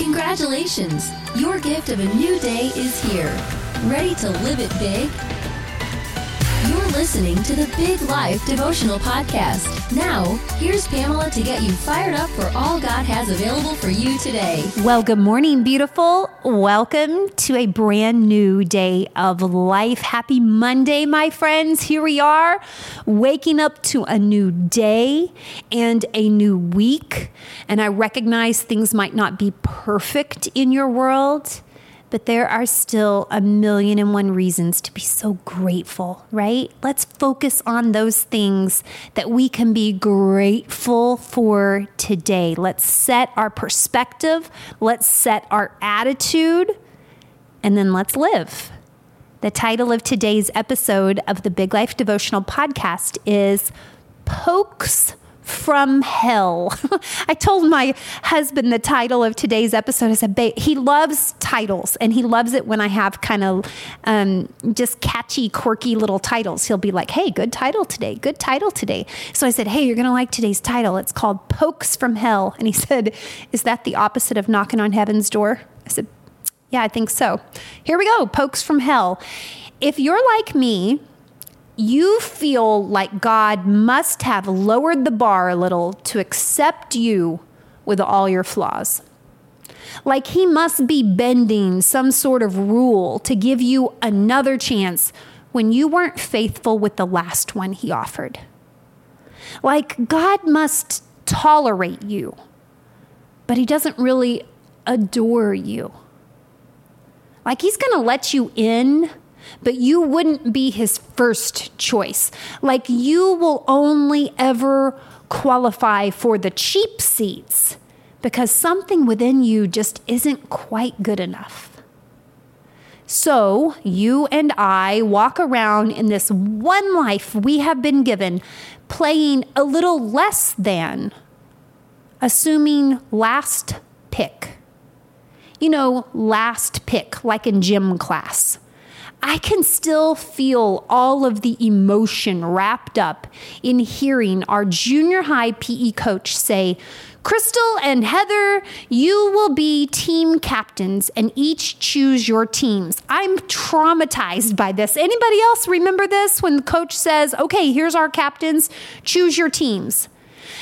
Congratulations! Your gift of a new day is here. Ready to live it big? Listening to the Big Life Devotional Podcast. Now, here's Pamela to get you fired up for all God has available for you today. Well, good morning, beautiful. Welcome to a brand new day of life. Happy Monday, my friends. Here we are, waking up to a new day and a new week. And I recognize things might not be perfect in your world but there are still a million and one reasons to be so grateful, right? Let's focus on those things that we can be grateful for today. Let's set our perspective, let's set our attitude, and then let's live. The title of today's episode of the Big Life Devotional Podcast is Pokes from hell. I told my husband the title of today's episode. I said, he loves titles and he loves it when I have kind of um, just catchy, quirky little titles. He'll be like, hey, good title today, good title today. So I said, hey, you're going to like today's title. It's called Pokes from Hell. And he said, is that the opposite of knocking on heaven's door? I said, yeah, I think so. Here we go, Pokes from Hell. If you're like me, you feel like God must have lowered the bar a little to accept you with all your flaws. Like he must be bending some sort of rule to give you another chance when you weren't faithful with the last one he offered. Like God must tolerate you, but he doesn't really adore you. Like he's going to let you in but you wouldn't be his first choice. Like you will only ever qualify for the cheap seats because something within you just isn't quite good enough. So, you and I walk around in this one life we have been given, playing a little less than, assuming last pick. You know, last pick, like in gym class. I can still feel all of the emotion wrapped up in hearing our junior high PE coach say, Crystal and Heather, you will be team captains and each choose your teams. I'm traumatized by this. Anybody else remember this when the coach says, okay, here's our captains, choose your teams?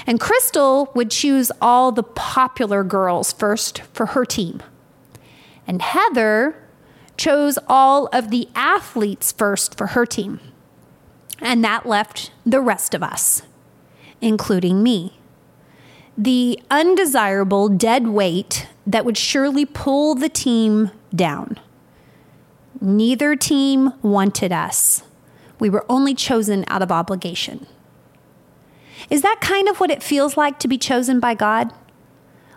And Crystal would choose all the popular girls first for her team. And Heather chose all of the athletes first for her team. And that left the rest of us, including me. The undesirable dead weight that would surely pull the team down. Neither team wanted us. We were only chosen out of obligation. Is that kind of what it feels like to be chosen by God?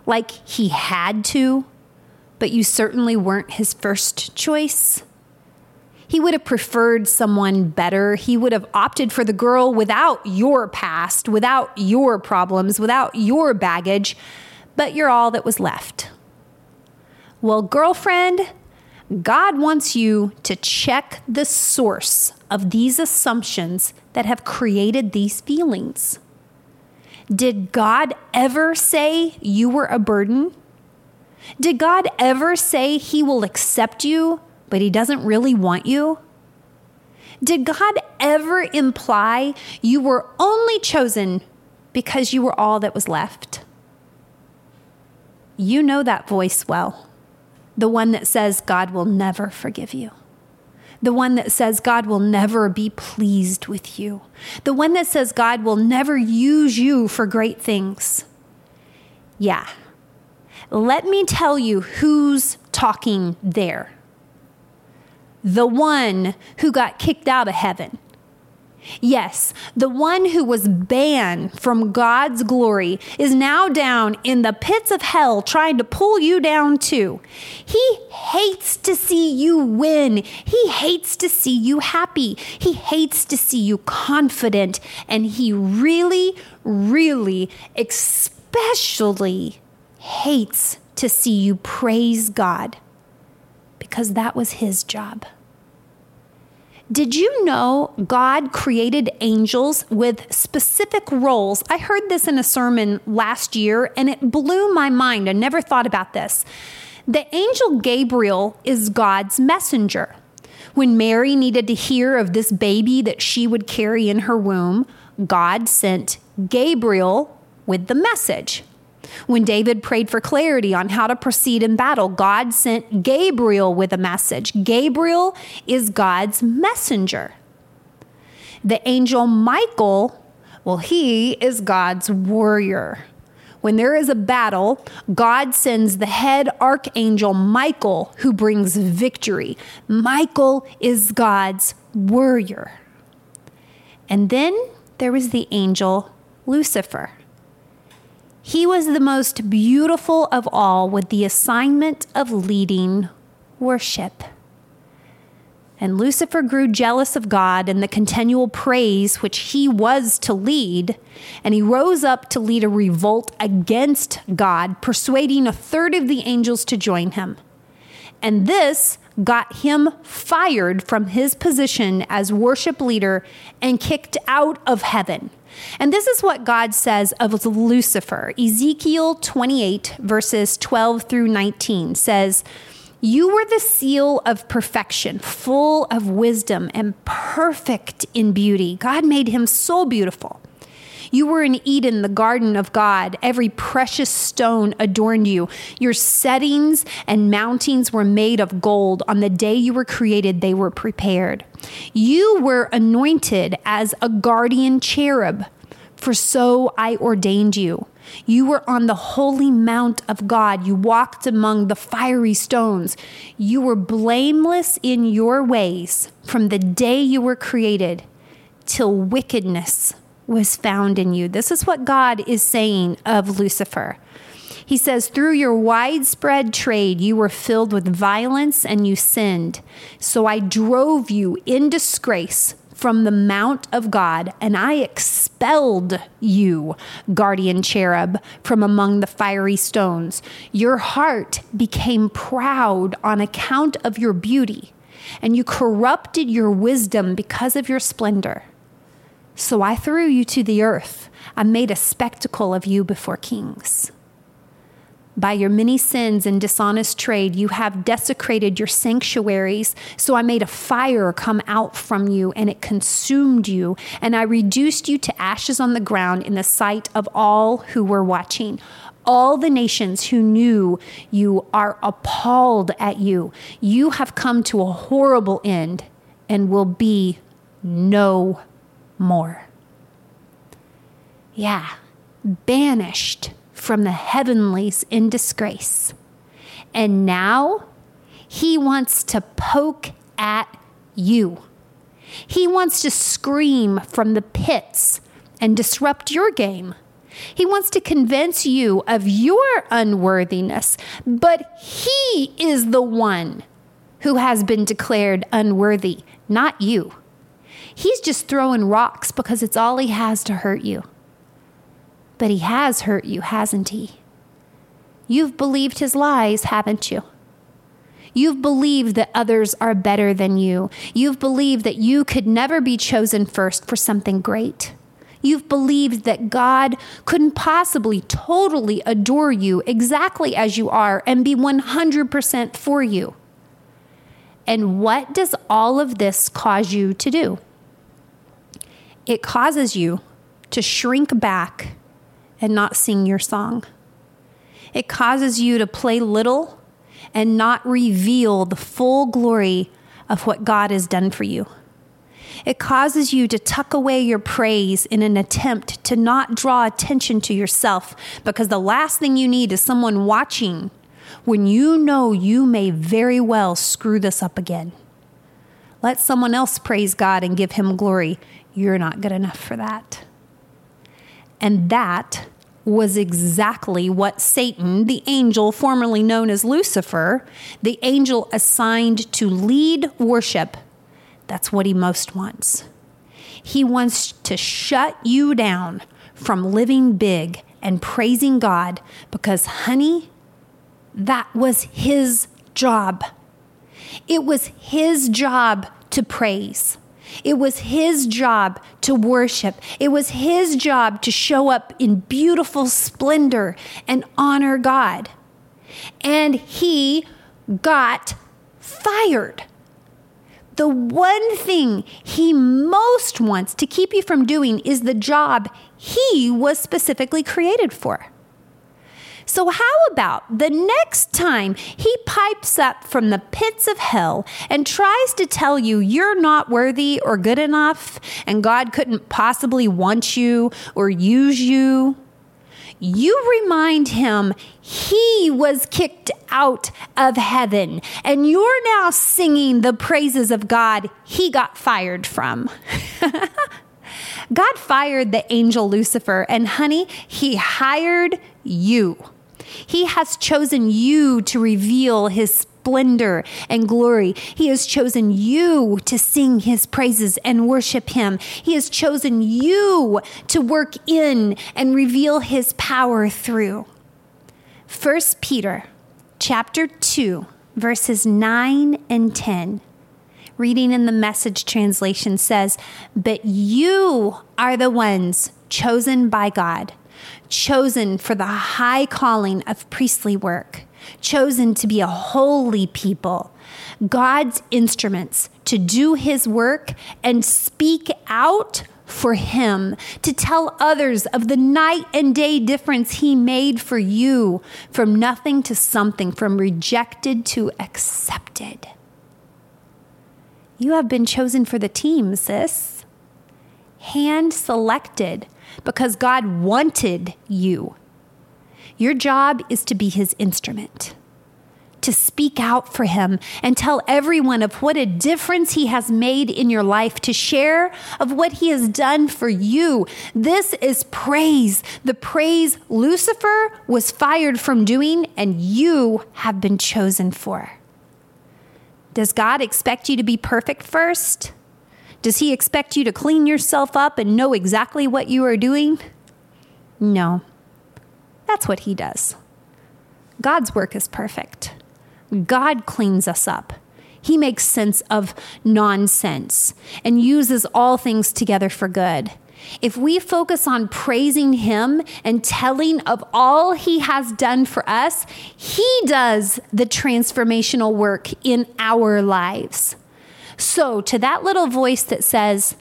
Like He had to but you certainly weren't his first choice. He would have preferred someone better. He would have opted for the girl without your past, without your problems, without your baggage, but you're all that was left. Well, girlfriend, God wants you to check the source of these assumptions that have created these feelings. Did God ever say you were a burden? Did God ever say He will accept you, but He doesn't really want you? Did God ever imply you were only chosen because you were all that was left? You know that voice well. The one that says God will never forgive you. The one that says God will never be pleased with you. The one that says God will never use you for great things. Yeah, let me tell you who's talking there. The one who got kicked out of heaven. Yes, the one who was banned from God's glory is now down in the pits of hell trying to pull you down too. He hates to see you win. He hates to see you happy. He hates to see you confident. And he really, really, especially hates to see you praise God because that was his job. Did you know God created angels with specific roles? I heard this in a sermon last year and it blew my mind. I never thought about this. The angel Gabriel is God's messenger. When Mary needed to hear of this baby that she would carry in her womb, God sent Gabriel with the message. When David prayed for clarity on how to proceed in battle, God sent Gabriel with a message. Gabriel is God's messenger. The angel Michael, well, he is God's warrior. When there is a battle, God sends the head archangel Michael who brings victory. Michael is God's warrior. And then there was the angel Lucifer. He was the most beautiful of all with the assignment of leading worship. And Lucifer grew jealous of God and the continual praise which he was to lead, and he rose up to lead a revolt against God, persuading a third of the angels to join him. And this got him fired from his position as worship leader and kicked out of heaven. And this is what God says of Lucifer. Ezekiel 28, verses 12 through 19 says, You were the seal of perfection, full of wisdom and perfect in beauty. God made him so beautiful. You were in Eden, the garden of God. Every precious stone adorned you. Your settings and mountings were made of gold. On the day you were created, they were prepared. You were anointed as a guardian cherub, for so I ordained you. You were on the holy mount of God. You walked among the fiery stones. You were blameless in your ways from the day you were created till wickedness was found in you. This is what God is saying of Lucifer. He says, Through your widespread trade, you were filled with violence and you sinned. So I drove you in disgrace from the mount of God, and I expelled you, guardian cherub, from among the fiery stones. Your heart became proud on account of your beauty, and you corrupted your wisdom because of your splendor. So I threw you to the earth. I made a spectacle of you before kings. By your many sins and dishonest trade, you have desecrated your sanctuaries. So I made a fire come out from you, and it consumed you. And I reduced you to ashes on the ground in the sight of all who were watching. All the nations who knew you are appalled at you. You have come to a horrible end and will be no more. Yeah, banished from the heavenlies in disgrace. And now he wants to poke at you. He wants to scream from the pits and disrupt your game. He wants to convince you of your unworthiness, but he is the one who has been declared unworthy, not you. He's just throwing rocks because it's all he has to hurt you. But he has hurt you, hasn't he? You've believed his lies, haven't you? You've believed that others are better than you. You've believed that you could never be chosen first for something great. You've believed that God couldn't possibly totally adore you exactly as you are and be 100% for you. And what does all of this cause you to do? It causes you to shrink back and not sing your song. It causes you to play little and not reveal the full glory of what God has done for you. It causes you to tuck away your praise in an attempt to not draw attention to yourself because the last thing you need is someone watching when you know you may very well screw this up again. Let someone else praise God and give him glory. You're not good enough for that. And that was exactly what Satan, the angel formerly known as Lucifer, the angel assigned to lead worship, that's what he most wants. He wants to shut you down from living big and praising God because, honey, that was his job. It was his job to praise. It was his job to worship. It was his job to show up in beautiful splendor and honor God. And he got fired. The one thing he most wants to keep you from doing is the job he was specifically created for. So, how about the next time he pipes up from the pits of hell and tries to tell you you're not worthy or good enough and God couldn't possibly want you or use you? You remind him he was kicked out of heaven and you're now singing the praises of God he got fired from. God fired the angel Lucifer, and honey, he hired you. He has chosen you to reveal his splendor and glory. He has chosen you to sing his praises and worship him. He has chosen you to work in and reveal his power through. 1 Peter chapter 2 verses 9 and 10 reading in the message translation says, But you are the ones chosen by God, chosen for the high calling of priestly work, chosen to be a holy people, God's instruments to do his work and speak out for him, to tell others of the night and day difference he made for you from nothing to something, from rejected to accepted. You have been chosen for the team, sis. Hand selected because God wanted you. Your job is to be his instrument, to speak out for him and tell everyone of what a difference he has made in your life, to share of what he has done for you. This is praise, the praise Lucifer was fired from doing and you have been chosen for. Does God expect you to be perfect first? Does He expect you to clean yourself up and know exactly what you are doing? No. That's what He does. God's work is perfect. God cleans us up. He makes sense of nonsense and uses all things together for good. If we focus on praising Him and telling of all He has done for us, He does the transformational work in our lives. So, to that little voice that says,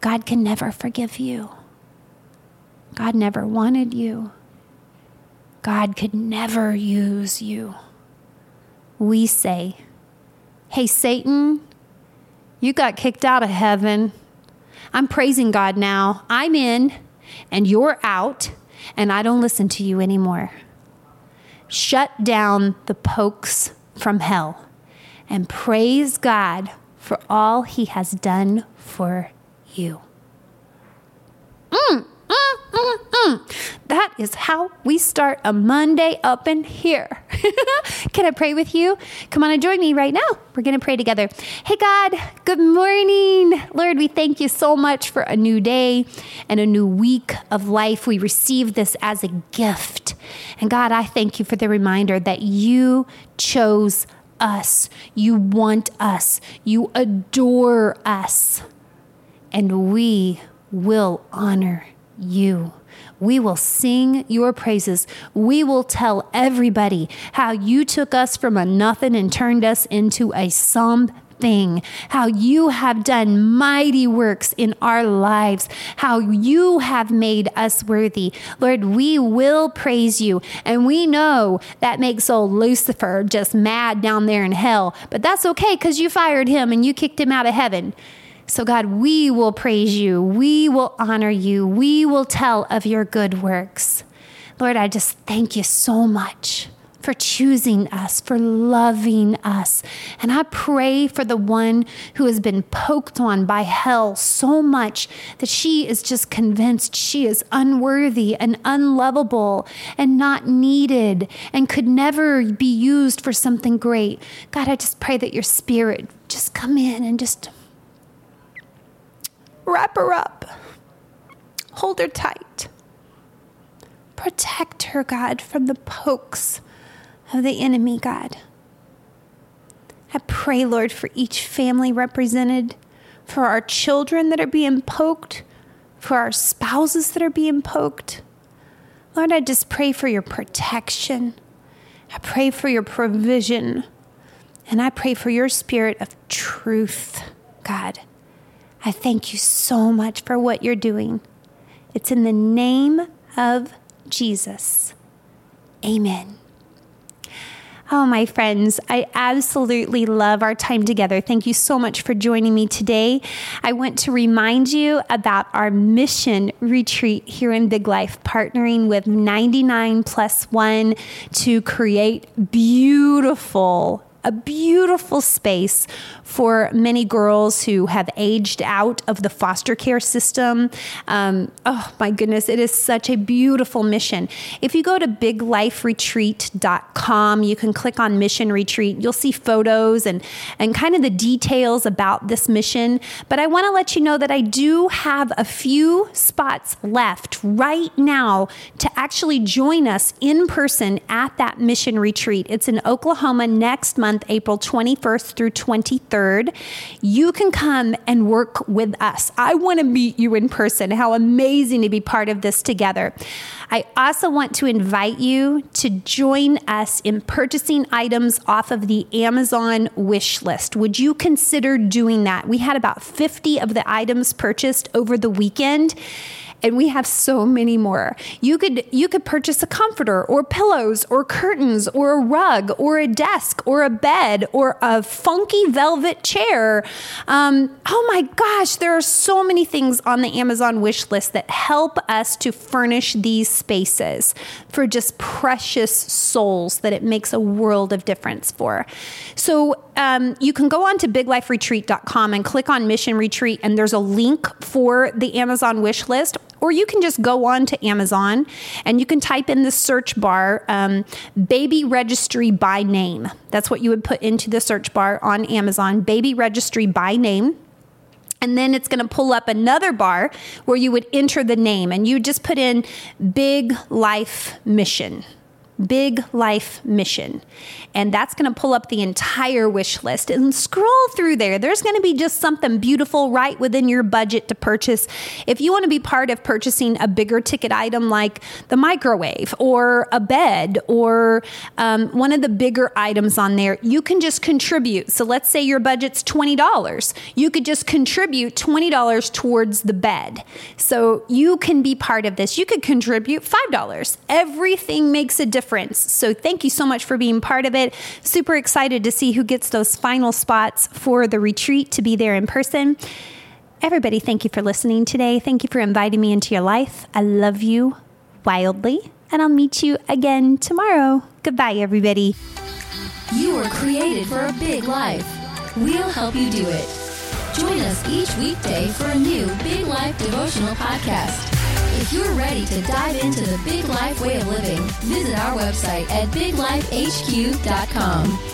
God can never forgive you, God never wanted you, God could never use you, we say, Hey, Satan, you got kicked out of heaven. I'm praising God now. I'm in and you're out, and I don't listen to you anymore. Shut down the pokes from hell and praise God for all he has done for you. Mm. Mm-mm. That is how we start a Monday up in here. Can I pray with you? Come on and join me right now. We're going to pray together. Hey, God, good morning. Lord, we thank you so much for a new day and a new week of life. We receive this as a gift. And God, I thank you for the reminder that you chose us, you want us, you adore us, and we will honor you. We will sing your praises. We will tell everybody how you took us from a nothing and turned us into a something. How you have done mighty works in our lives. How you have made us worthy. Lord, we will praise you. And we know that makes old Lucifer just mad down there in hell. But that's okay because you fired him and you kicked him out of heaven. So, God, we will praise you. We will honor you. We will tell of your good works. Lord, I just thank you so much for choosing us, for loving us. And I pray for the one who has been poked on by hell so much that she is just convinced she is unworthy and unlovable and not needed and could never be used for something great. God, I just pray that your spirit just come in and just Wrap her up. Hold her tight. Protect her, God, from the pokes of the enemy, God. I pray, Lord, for each family represented, for our children that are being poked, for our spouses that are being poked. Lord, I just pray for your protection. I pray for your provision. And I pray for your spirit of truth, God. I thank you so much for what you're doing. It's in the name of Jesus. Amen. Oh, my friends, I absolutely love our time together. Thank you so much for joining me today. I want to remind you about our mission retreat here in Big Life, partnering with 99 plus one to create beautiful a beautiful space for many girls who have aged out of the foster care system. Um, oh my goodness, it is such a beautiful mission. If you go to bigliferetreat.com, you can click on Mission Retreat. You'll see photos and, and kind of the details about this mission. But I want to let you know that I do have a few spots left right now to actually join us in person at that mission retreat. It's in Oklahoma next month month, April 21st through 23rd. You can come and work with us. I want to meet you in person. How amazing to be part of this together. I also want to invite you to join us in purchasing items off of the Amazon wish list. Would you consider doing that? We had about 50 of the items purchased over the weekend and we have so many more. You could you could purchase a comforter or pillows or curtains or a rug or a desk or a bed or a funky velvet chair. Um, oh my gosh, there are so many things on the Amazon wish list that help us to furnish these spaces for just precious souls that it makes a world of difference for. So um, you can go on to bigliferetreat.com and click on Mission Retreat, and there's a link for the Amazon wish list or you can just go on to Amazon and you can type in the search bar um, baby registry by name. That's what you would put into the search bar on Amazon baby registry by name. And then it's going to pull up another bar where you would enter the name and you just put in Big Life Mission. Big Life Mission. And that's going to pull up the entire wish list and scroll through there. There's going to be just something beautiful right within your budget to purchase. If you want to be part of purchasing a bigger ticket item like the microwave or a bed or um, one of the bigger items on there, you can just contribute. So let's say your budget's $20. You could just contribute $20 towards the bed. So you can be part of this. You could contribute $5. Everything makes a difference difference. So thank you so much for being part of it. Super excited to see who gets those final spots for the retreat to be there in person. Everybody, thank you for listening today. Thank you for inviting me into your life. I love you wildly, and I'll meet you again tomorrow. Goodbye, everybody. You were created for a big life. We'll help you do it. Join us each weekday for a new Big Life devotional podcast. If you're ready to dive into the big life way of living, visit our website at biglifehq.com.